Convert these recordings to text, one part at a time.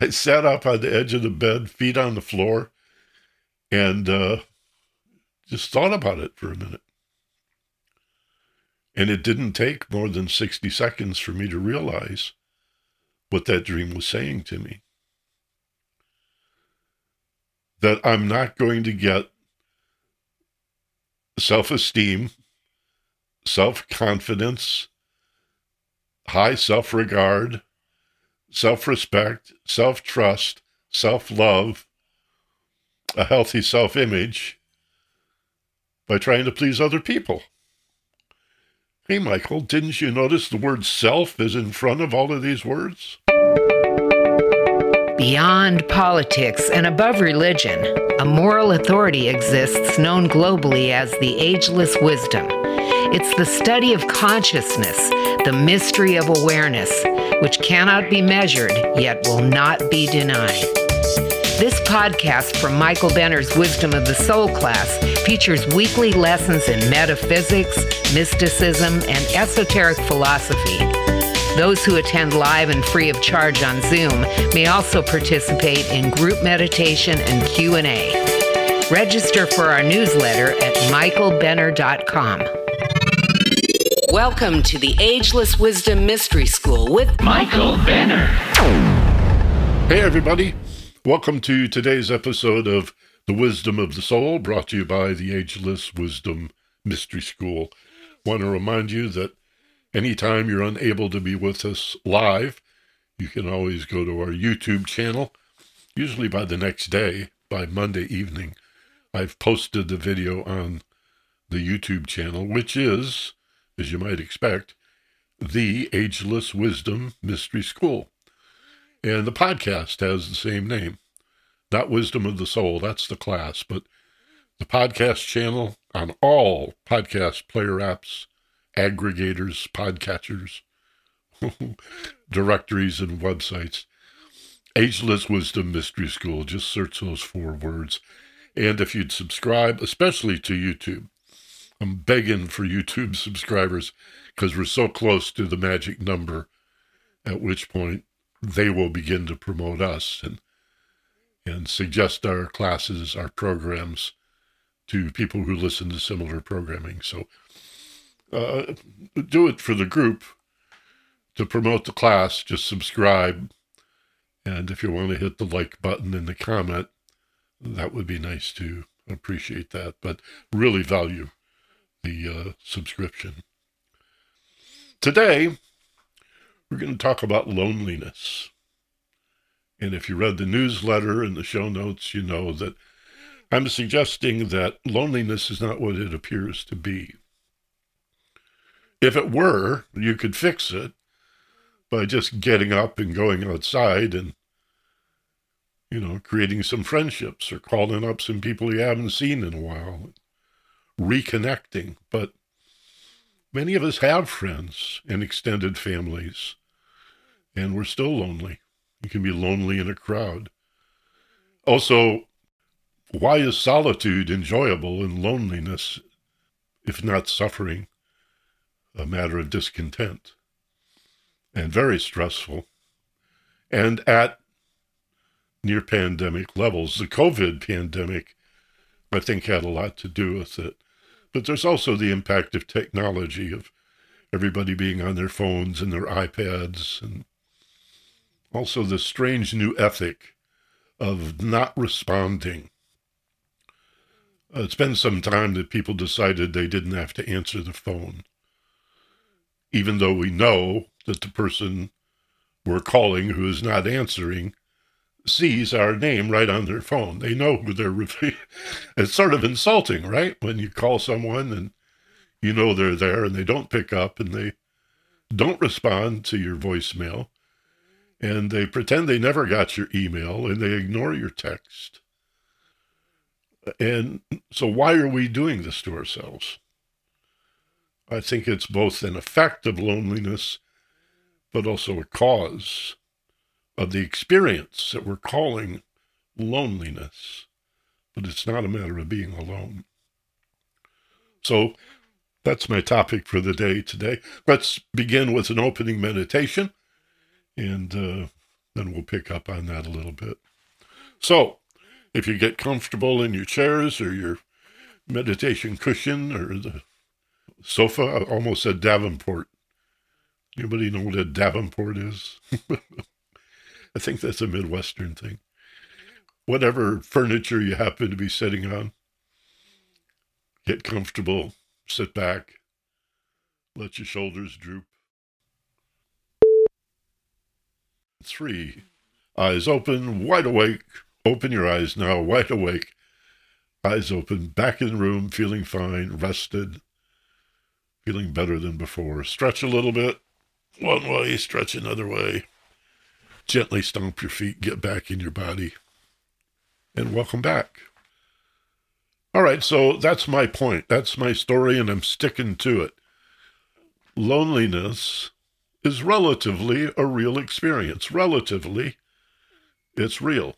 I sat up on the edge of the bed, feet on the floor, and uh, just thought about it for a minute. And it didn't take more than 60 seconds for me to realize what that dream was saying to me. That I'm not going to get self esteem, self confidence, high self regard, self respect, self trust, self love, a healthy self image by trying to please other people. Hey, Michael, didn't you notice the word self is in front of all of these words? Beyond politics and above religion, a moral authority exists known globally as the ageless wisdom. It's the study of consciousness, the mystery of awareness, which cannot be measured yet will not be denied. This podcast from Michael Benner's Wisdom of the Soul class features weekly lessons in metaphysics, mysticism, and esoteric philosophy. Those who attend live and free of charge on Zoom may also participate in group meditation and Q&A. Register for our newsletter at michaelbenner.com. Welcome to the Ageless Wisdom Mystery School with Michael Benner. Hey, everybody. Welcome to today's episode of The Wisdom of the Soul, brought to you by the Ageless Wisdom Mystery School. Want to remind you that anytime you're unable to be with us live, you can always go to our YouTube channel. Usually by the next day, by Monday evening, I've posted the video on the YouTube channel, which is, as you might expect, the Ageless Wisdom Mystery School. And the podcast has the same name. Not Wisdom of the Soul, that's the class, but the podcast channel on all podcast player apps, aggregators, podcatchers, directories, and websites. Ageless Wisdom Mystery School. Just search those four words. And if you'd subscribe, especially to YouTube, I'm begging for YouTube subscribers because we're so close to the magic number, at which point they will begin to promote us and and suggest our classes, our programs to people who listen to similar programming. So uh, do it for the group to promote the class. Just subscribe, and if you want to hit the like button in the comment, that would be nice to appreciate that. But really value the uh, subscription. Today, we're going to talk about loneliness. And if you read the newsletter and the show notes, you know that I'm suggesting that loneliness is not what it appears to be. If it were, you could fix it by just getting up and going outside and, you know, creating some friendships or calling up some people you haven't seen in a while, reconnecting. But many of us have friends and extended families and we're still lonely. You can be lonely in a crowd. Also, why is solitude enjoyable and loneliness, if not suffering, a matter of discontent and very stressful? And at near pandemic levels, the COVID pandemic, I think, had a lot to do with it. But there's also the impact of technology, of everybody being on their phones and their iPads and also the strange new ethic of not responding. Uh, it's been some time that people decided they didn't have to answer the phone, even though we know that the person we're calling who is not answering sees our name right on their phone. They know who they're. it's sort of insulting, right? When you call someone and you know they're there and they don't pick up and they don't respond to your voicemail and they pretend they never got your email and they ignore your text. And so, why are we doing this to ourselves? I think it's both an effect of loneliness, but also a cause of the experience that we're calling loneliness. But it's not a matter of being alone. So, that's my topic for the day today. Let's begin with an opening meditation and uh, then we'll pick up on that a little bit. So, if you get comfortable in your chairs or your meditation cushion or the sofa, I almost said Davenport. Anybody know what a Davenport is? I think that's a Midwestern thing. Whatever furniture you happen to be sitting on, get comfortable, sit back, let your shoulders droop. Three, eyes open, wide awake. Open your eyes now, wide awake. Eyes open, back in the room, feeling fine, rested, feeling better than before. Stretch a little bit, one way, stretch another way. Gently stomp your feet, get back in your body, and welcome back. All right, so that's my point. That's my story, and I'm sticking to it. Loneliness is relatively a real experience. Relatively, it's real.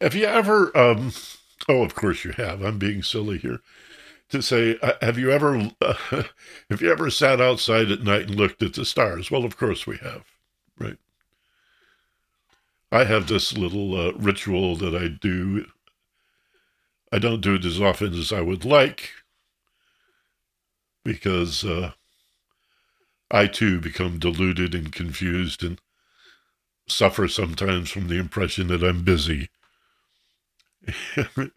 Have you ever, um, oh, of course you have. I'm being silly here to say, uh, have you ever, uh, have you ever sat outside at night and looked at the stars? Well, of course we have, right? I have this little uh, ritual that I do. I don't do it as often as I would like because uh, I too become deluded and confused and suffer sometimes from the impression that I'm busy.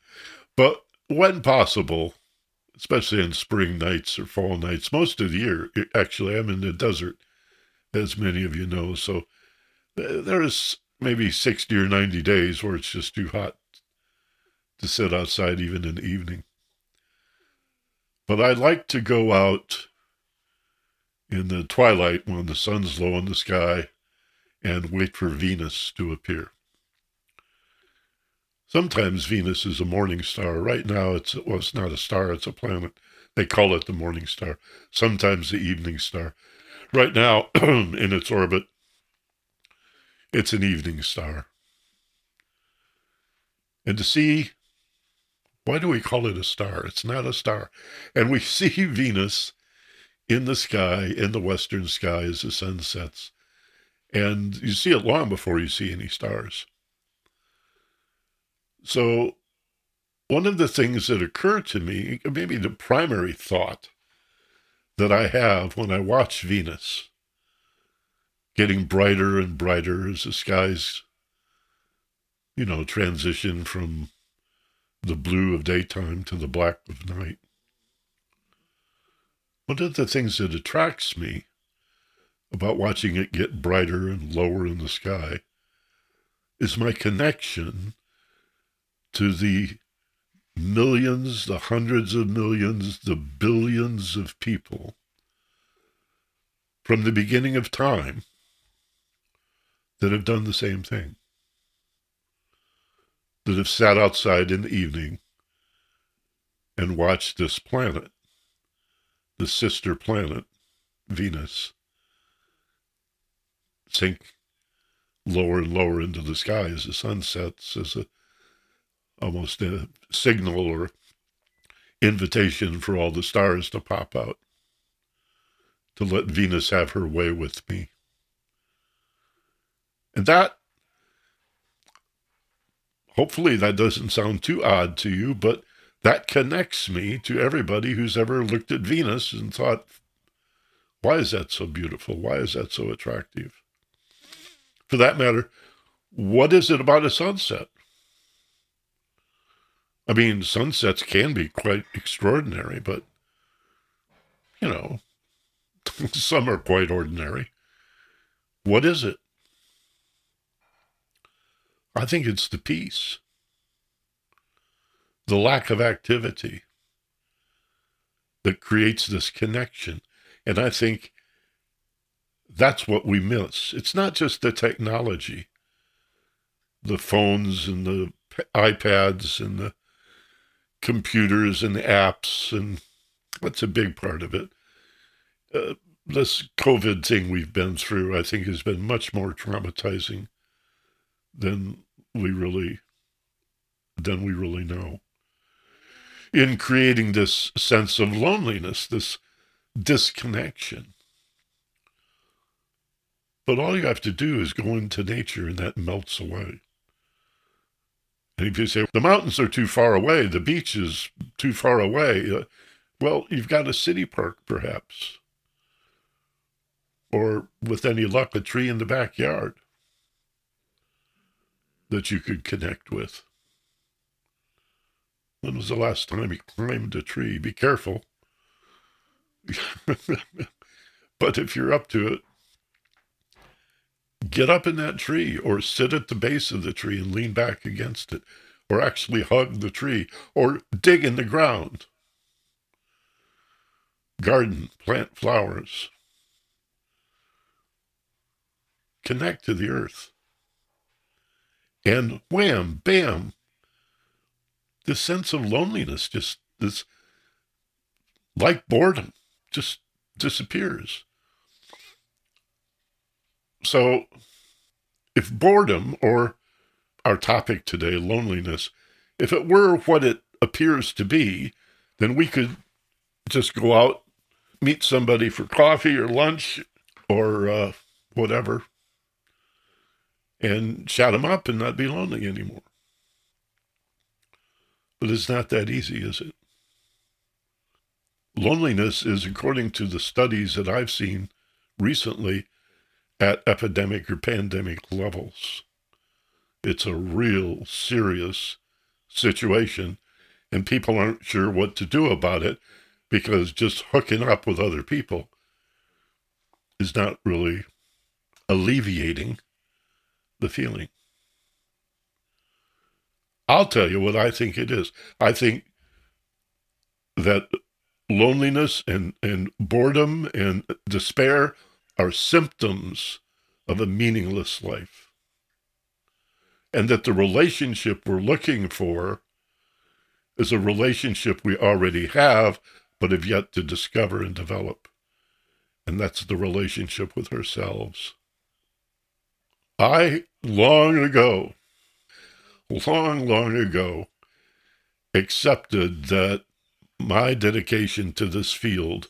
but when possible, especially on spring nights or fall nights, most of the year, actually, I'm in the desert, as many of you know. So there's maybe 60 or 90 days where it's just too hot to sit outside even in the evening. But I like to go out in the twilight when the sun's low in the sky and wait for Venus to appear. Sometimes Venus is a morning star. Right now, it's well, it's not a star; it's a planet. They call it the morning star. Sometimes the evening star. Right now, in its orbit, it's an evening star. And to see, why do we call it a star? It's not a star. And we see Venus in the sky, in the western sky as the sun sets. And you see it long before you see any stars. So, one of the things that occurred to me, maybe the primary thought that I have when I watch Venus getting brighter and brighter as the skies, you know, transition from the blue of daytime to the black of night. One of the things that attracts me about watching it get brighter and lower in the sky is my connection to the millions, the hundreds of millions, the billions of people from the beginning of time that have done the same thing, that have sat outside in the evening and watched this planet the sister planet, Venus, sink lower and lower into the sky as the sun sets as a almost a signal or invitation for all the stars to pop out to let Venus have her way with me. And that hopefully that doesn't sound too odd to you, but that connects me to everybody who's ever looked at Venus and thought, why is that so beautiful? Why is that so attractive? For that matter, what is it about a sunset? I mean, sunsets can be quite extraordinary, but, you know, some are quite ordinary. What is it? I think it's the peace the lack of activity that creates this connection. And I think that's what we miss. It's not just the technology, the phones and the iPads and the computers and the apps, and that's a big part of it. Uh, this COVID thing we've been through, I think, has been much more traumatizing than we really than we really know in creating this sense of loneliness, this disconnection. But all you have to do is go into nature and that melts away. And if you say, the mountains are too far away, the beach is too far away, uh, well, you've got a city park perhaps. Or with any luck, a tree in the backyard that you could connect with. When was the last time you climbed a tree? Be careful. but if you're up to it, get up in that tree or sit at the base of the tree and lean back against it or actually hug the tree or dig in the ground. Garden, plant flowers. Connect to the earth. And wham, bam, this sense of loneliness just this like boredom just disappears. So, if boredom, or our topic today, loneliness, if it were what it appears to be, then we could just go out, meet somebody for coffee or lunch or uh, whatever, and chat them up and not be lonely anymore. But it's not that easy, is it? Loneliness is, according to the studies that I've seen recently, at epidemic or pandemic levels. It's a real serious situation, and people aren't sure what to do about it because just hooking up with other people is not really alleviating the feeling. I'll tell you what I think it is. I think that loneliness and, and boredom and despair are symptoms of a meaningless life. And that the relationship we're looking for is a relationship we already have, but have yet to discover and develop. And that's the relationship with ourselves. I, long ago, long, long ago, accepted that my dedication to this field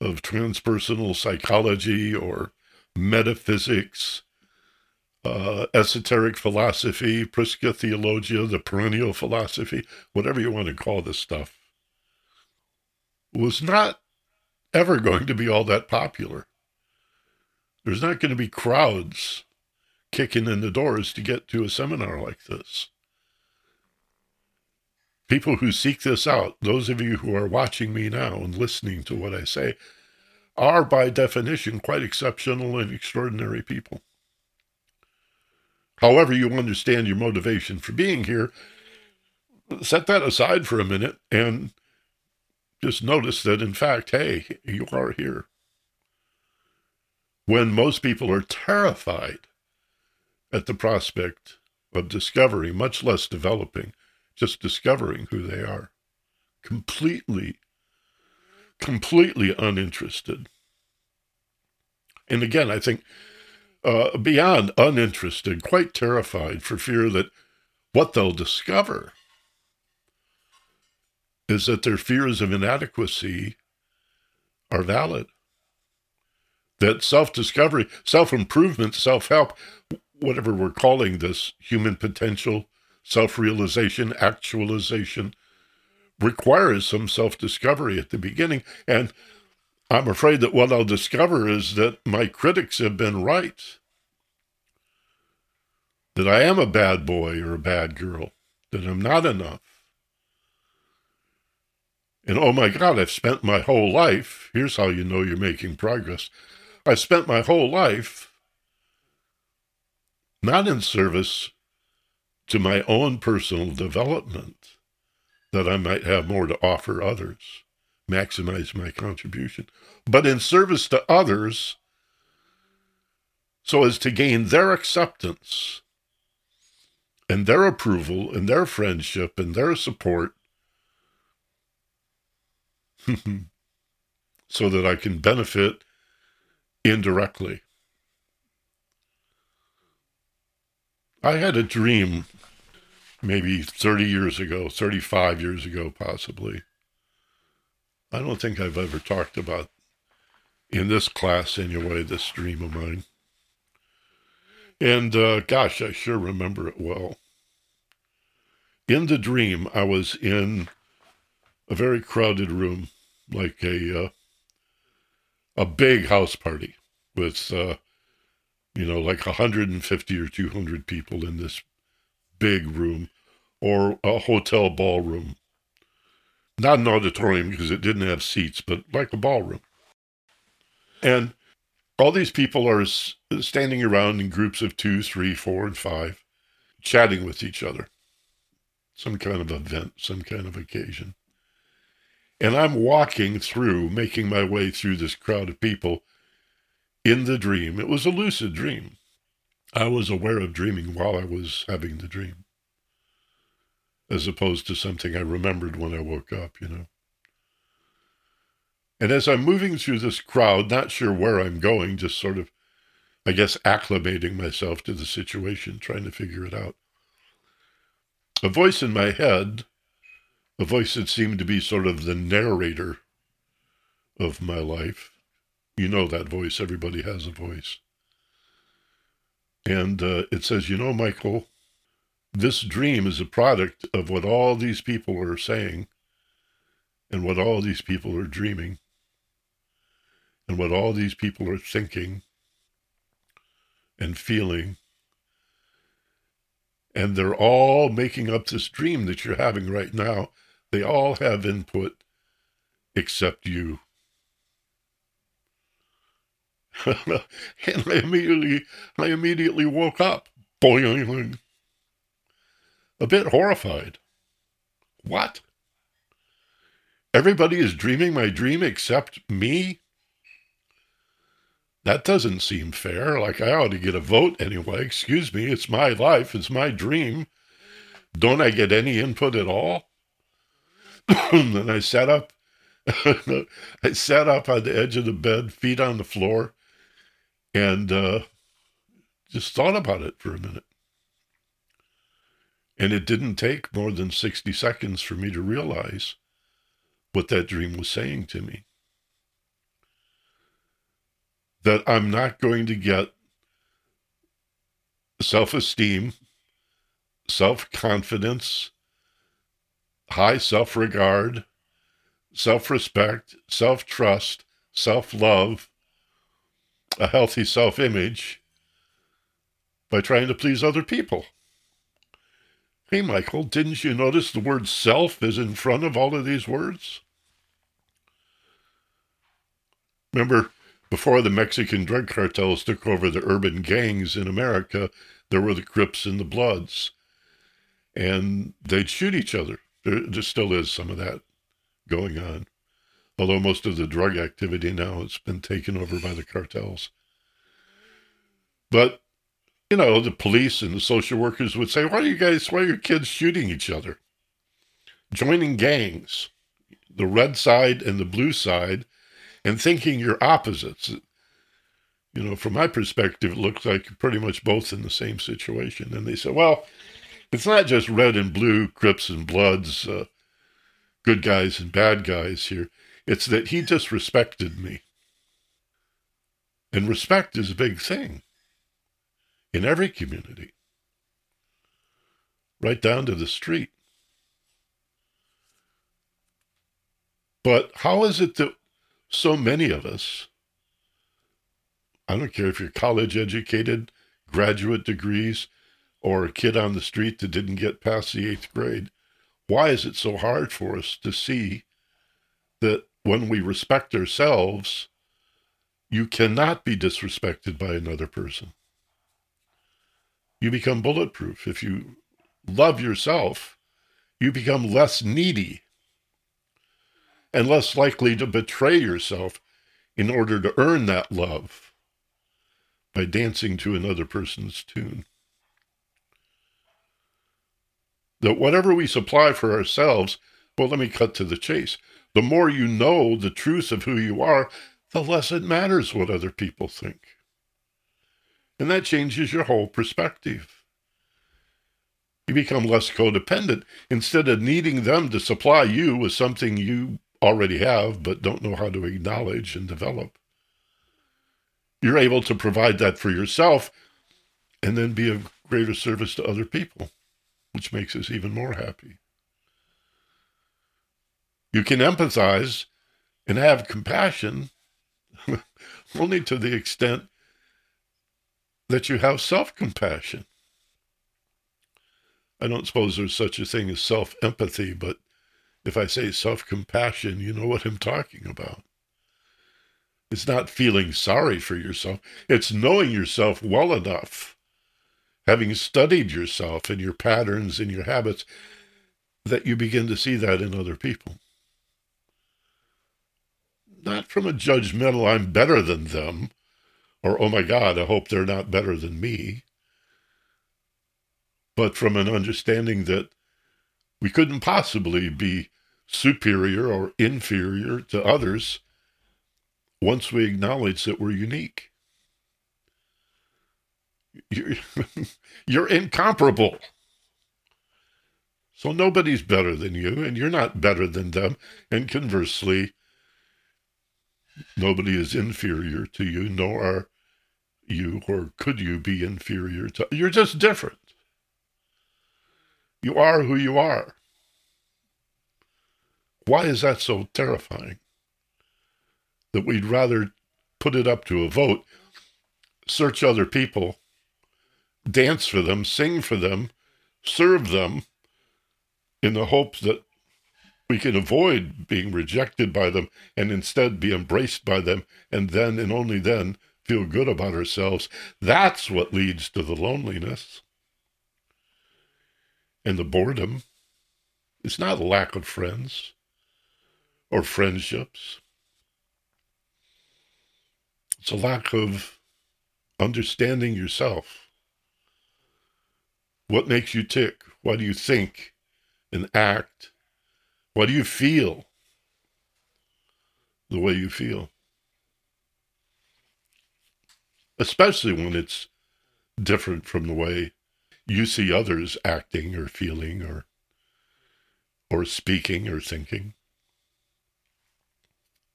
of transpersonal psychology or metaphysics, uh, esoteric philosophy, Prisca Theologia, the perennial philosophy, whatever you want to call this stuff, was not ever going to be all that popular. There's not going to be crowds kicking in the doors to get to a seminar like this. People who seek this out, those of you who are watching me now and listening to what I say, are by definition quite exceptional and extraordinary people. However, you understand your motivation for being here, set that aside for a minute and just notice that, in fact, hey, you are here. When most people are terrified at the prospect of discovering, much less developing, just discovering who they are. Completely, completely uninterested. And again, I think uh, beyond uninterested, quite terrified for fear that what they'll discover is that their fears of inadequacy are valid. That self discovery, self improvement, self help, whatever we're calling this human potential, self realization, actualization, requires some self discovery at the beginning. And I'm afraid that what I'll discover is that my critics have been right. That I am a bad boy or a bad girl, that I'm not enough. And oh my God, I've spent my whole life. Here's how you know you're making progress. I've spent my whole life not in service to my own personal development, that I might have more to offer others, maximize my contribution, but in service to others so as to gain their acceptance and their approval and their friendship and their support so that I can benefit indirectly. I had a dream maybe 30 years ago, 35 years ago, possibly. I don't think I've ever talked about in this class anyway, this dream of mine. And uh, gosh, I sure remember it well. In the dream, I was in a very crowded room, like a uh, a big house party with uh, you know like 150 or 200 people in this big room or a hotel ballroom. Not an auditorium because it didn't have seats but like a ballroom. And all these people are standing around in groups of two three four and five chatting with each other. Some kind of event some kind of occasion. And I'm walking through, making my way through this crowd of people in the dream. It was a lucid dream. I was aware of dreaming while I was having the dream, as opposed to something I remembered when I woke up, you know. And as I'm moving through this crowd, not sure where I'm going, just sort of, I guess, acclimating myself to the situation, trying to figure it out, a voice in my head a voice that seemed to be sort of the narrator of my life. You know that voice. Everybody has a voice. And uh, it says, You know, Michael, this dream is a product of what all these people are saying and what all these people are dreaming and what all these people are thinking and feeling. And they're all making up this dream that you're having right now they all have input except you. And I immediately, I immediately woke up, boing, a bit horrified. What? Everybody is dreaming my dream except me? That doesn't seem fair. Like I ought to get a vote anyway. Excuse me, it's my life, it's my dream. Don't I get any input at all? and I sat up. I sat up on the edge of the bed, feet on the floor, and uh, just thought about it for a minute. And it didn't take more than 60 seconds for me to realize what that dream was saying to me. That I'm not going to get self esteem, self confidence, high self regard, self respect, self trust, self love, a healthy self image by trying to please other people. Hey, Michael, didn't you notice the word self is in front of all of these words? Remember, before the Mexican drug cartels took over the urban gangs in America, there were the Crips and the Bloods, and they'd shoot each other. There, there still is some of that going on. Although most of the drug activity now has been taken over by the cartels. But, you know, the police and the social workers would say, why are you guys, why are your kids shooting each other? Joining gangs, the red side and the blue side, and thinking you're opposites. You know, from my perspective, it looks like you're pretty much both in the same situation. And they said, well, it's not just red and blue, Crips and Bloods, uh, good guys and bad guys here. It's that he disrespected me. And respect is a big thing in every community, right down to the street. But how is it that so many of us, I don't care if you're college educated, graduate degrees, or a kid on the street that didn't get past the eighth grade. Why is it so hard for us to see that when we respect ourselves, you cannot be disrespected by another person? You become bulletproof. If you love yourself, you become less needy and less likely to betray yourself in order to earn that love by dancing to another person's tune that whatever we supply for ourselves, well, let me cut to the chase. The more you know the truth of who you are, the less it matters what other people think. And that changes your whole perspective. You become less codependent. Instead of needing them to supply you with something you already have but don't know how to acknowledge and develop, you're able to provide that for yourself and then be of greater service to other people, which makes us even more happy. You can empathize and have compassion only to the extent that you have self compassion. I don't suppose there's such a thing as self empathy, but if I say self compassion, you know what I'm talking about. It's not feeling sorry for yourself, it's knowing yourself well enough, having studied yourself and your patterns and your habits, that you begin to see that in other people. Not from a judgmental, I'm better than them, or oh my God, I hope they're not better than me but from an understanding that we couldn't possibly be superior or inferior to others once we acknowledge that we're unique. You're, you're incomparable. So nobody's better than you, and you're not better than them. And conversely, nobody is inferior to you, nor are you, or could you be inferior to. You're just different. You are who you are. Why is that so terrifying? That we'd rather put it up to a vote, search other people, dance for them, sing for them, serve them, in the hopes that we can avoid being rejected by them and instead be embraced by them, and then and only then feel good about ourselves. That's what leads to the loneliness and the boredom. It's not a lack of friends or friendships. It's a lack of understanding yourself. What makes you tick? Why do you think and act? Why do you feel the way you feel? Especially when it's different from the way you see others acting or feeling or or speaking or thinking.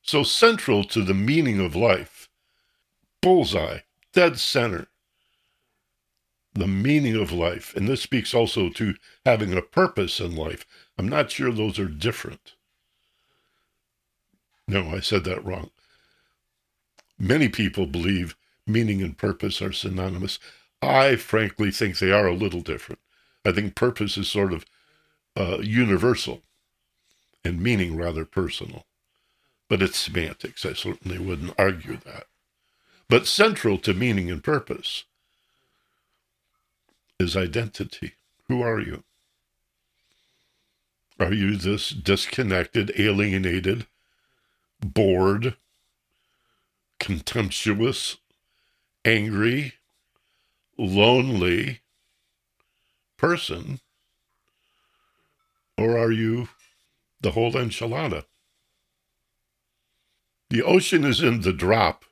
So central to the meaning of life, bullseye, dead center, the meaning of life. And this speaks also to having a purpose in life. I'm not sure those are different. No, I said that wrong. Many people believe meaning and purpose are synonymous. I frankly think they are a little different. I think purpose is sort of uh, universal and meaning rather personal. But it's semantics. I certainly wouldn't argue that. But central to meaning and purpose is identity. Who are you? Are you this disconnected, alienated, bored, contemptuous, angry, lonely person, or are you the whole enchilada? The ocean is in the drop,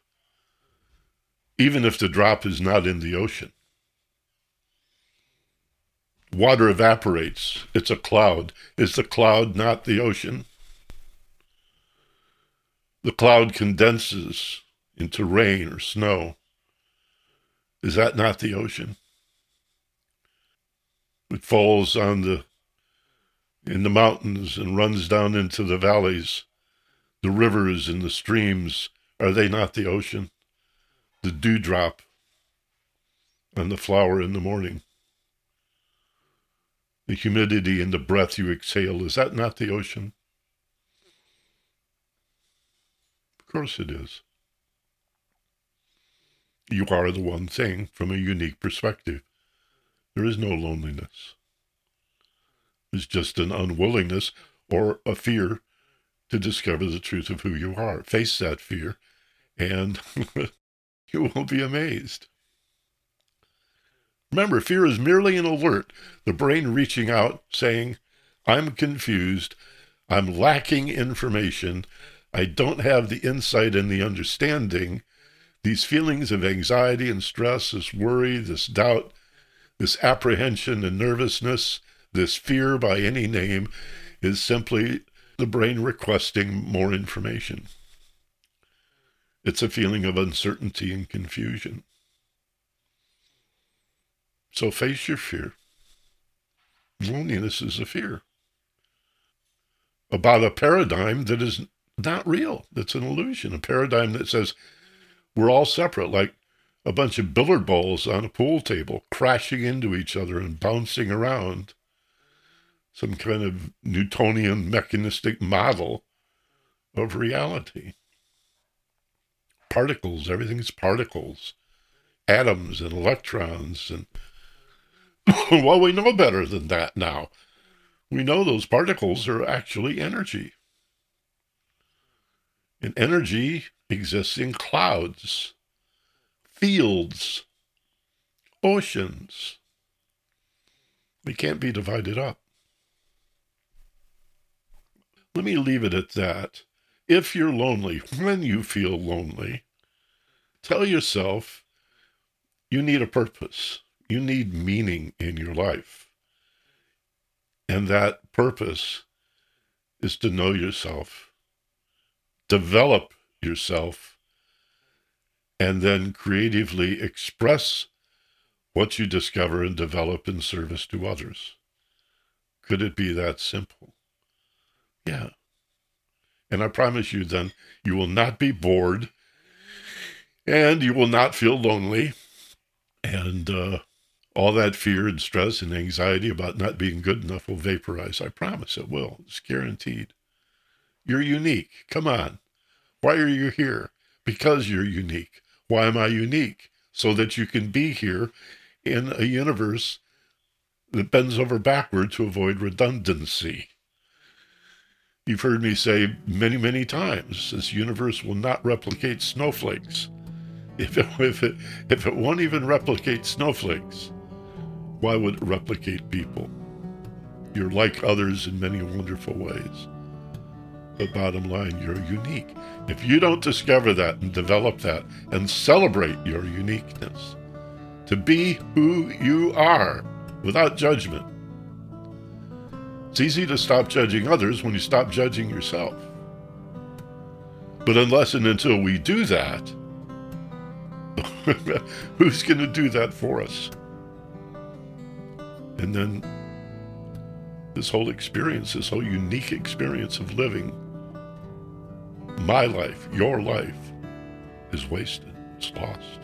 even if the drop is not in the ocean. Water evaporates. It's a cloud. Is the cloud not the ocean? The cloud condenses into rain or snow. Is that not the ocean? It falls on the in the mountains and runs down into the valleys. The rivers and the streams, are they not the ocean? The dewdrop on the flower in the morning. The humidity in the breath you exhale, is that not the ocean? Of course it is you are the one thing from a unique perspective. There is no loneliness. It's just an unwillingness or a fear to discover the truth of who you are. Face that fear, and you will be amazed. Remember, fear is merely an alert, the brain reaching out saying, I'm confused, I'm lacking information, I don't have the insight and the understanding these feelings of anxiety and stress, this worry, this doubt, this apprehension and nervousness, this fear by any name, is simply the brain requesting more information. It's a feeling of uncertainty and confusion. So face your fear. Loneliness is a fear about a paradigm that is not real. It's an illusion, a paradigm that says we're all separate, like a bunch of billiard balls on a pool table crashing into each other and bouncing around. Some kind of Newtonian mechanistic model of reality. Particles, everything's particles, atoms and electrons. And well, we know better than that now. We know those particles are actually energy. And energy exists in clouds, fields, oceans. They can't be divided up. Let me leave it at that. If you're lonely, when you feel lonely, tell yourself you need a purpose. You need meaning in your life. And that purpose is to know yourself, develop yourself, and then creatively express what you discover and develop in service to others. Could it be that simple? Yeah. And I promise you, then, you will not be bored and you will not feel lonely. And uh, all that fear and stress and anxiety about not being good enough will vaporize. I promise it will. It's guaranteed. You're unique. Come on. Why are you here? Because you're unique. Why am I unique? So that you can be here in a universe that bends over backward to avoid redundancy. You've heard me say many, many times this universe will not replicate snowflakes. If it, if it, if it won't even replicate snowflakes, why would it replicate people? You're like others in many wonderful ways. But bottom line, you're unique. If you don't discover that and develop that and celebrate your uniqueness, to be who you are without judgment, it's easy to stop judging others when you stop judging yourself. But unless and until we do that, who's going to do that for us? And then this whole experience, this whole unique experience of living my life, your life, is wasted. It's lost.